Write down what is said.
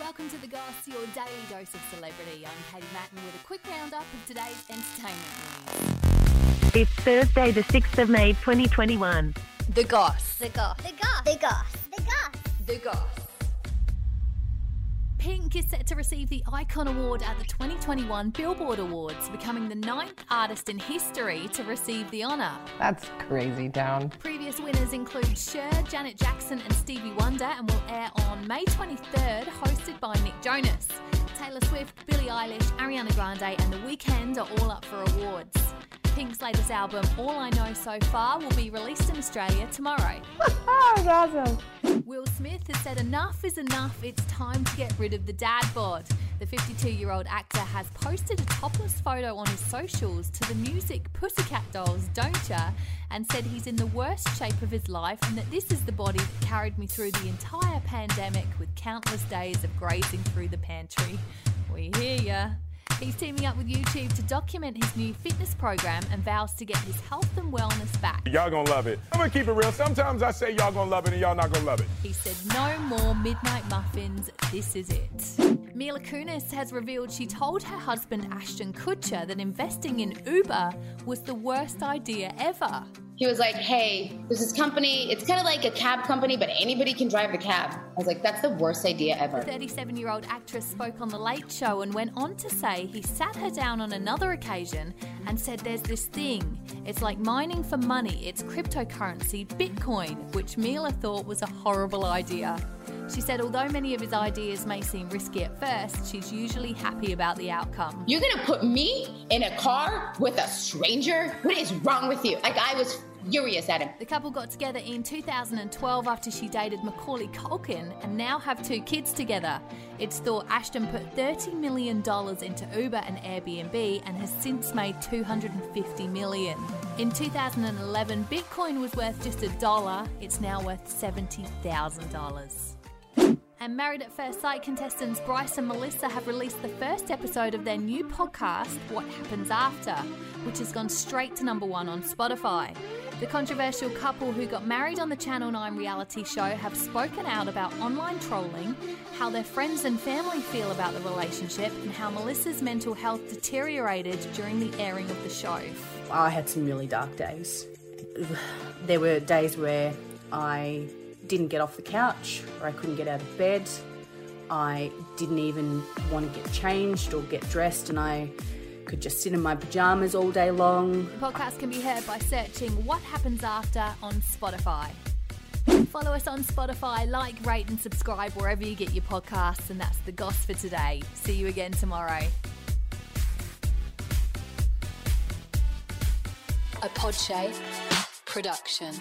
welcome to The Goss, your daily dose of celebrity. I'm Katie Matten with a quick roundup of today's entertainment news. It's Thursday, the 6th of May, 2021. The Goss. The goss. The goss. The goss. The goss. The Goss. Pink is set to receive the Icon Award at the 2021 Billboard Awards, becoming the ninth artist in history to receive the honour. That's crazy town. Previous winners include Cher, Janet Jackson, and Stevie Wonder, and will air on May 23rd, hosted by Nick Jonas. Taylor Swift, Billie Eilish, Ariana Grande, and The Weeknd are all up for awards. Pink's latest album, All I Know So Far, will be released in Australia tomorrow. Oh, that's awesome. Will Smith has said enough is enough, it's time to get rid of the dad bod. The 52 year old actor has posted a topless photo on his socials to the music Pussycat Dolls, Don't Cha, and said he's in the worst shape of his life and that this is the body that carried me through the entire pandemic with countless days of grazing through the pantry. We hear ya. He's teaming up with YouTube to document his new fitness program and vows to get his health and wellness back. Y'all gonna love it. I'm gonna keep it real. Sometimes I say y'all gonna love it and y'all not gonna love it. He said, No more midnight muffins, this is it. Mila Kunis has revealed she told her husband Ashton Kutcher that investing in Uber was the worst idea ever. He was like, "Hey, there's this company. It's kind of like a cab company, but anybody can drive the cab." I was like, "That's the worst idea ever." The 37 year old actress spoke on The Late Show and went on to say he sat her down on another occasion and said, There's this thing. It's like mining for money, it's cryptocurrency, Bitcoin, which Mila thought was a horrible idea. She said, although many of his ideas may seem risky at first, she's usually happy about the outcome. You're gonna put me in a car with a stranger? What is wrong with you? Like I was furious at him. The couple got together in 2012 after she dated Macaulay Culkin and now have two kids together. It's thought Ashton put $30 million into Uber and Airbnb and has since made $250 million. In 2011, Bitcoin was worth just a dollar. It's now worth $70,000. And Married at First Sight contestants Bryce and Melissa have released the first episode of their new podcast, What Happens After, which has gone straight to number one on Spotify. The controversial couple who got married on the Channel 9 reality show have spoken out about online trolling, how their friends and family feel about the relationship, and how Melissa's mental health deteriorated during the airing of the show. I had some really dark days. There were days where I didn't get off the couch or I couldn't get out of bed. I didn't even want to get changed or get dressed, and I could just sit in my pajamas all day long. The podcast can be heard by searching What Happens After on Spotify. Follow us on Spotify, like, rate, and subscribe wherever you get your podcasts. And that's the Goss for today. See you again tomorrow. A Podshape production.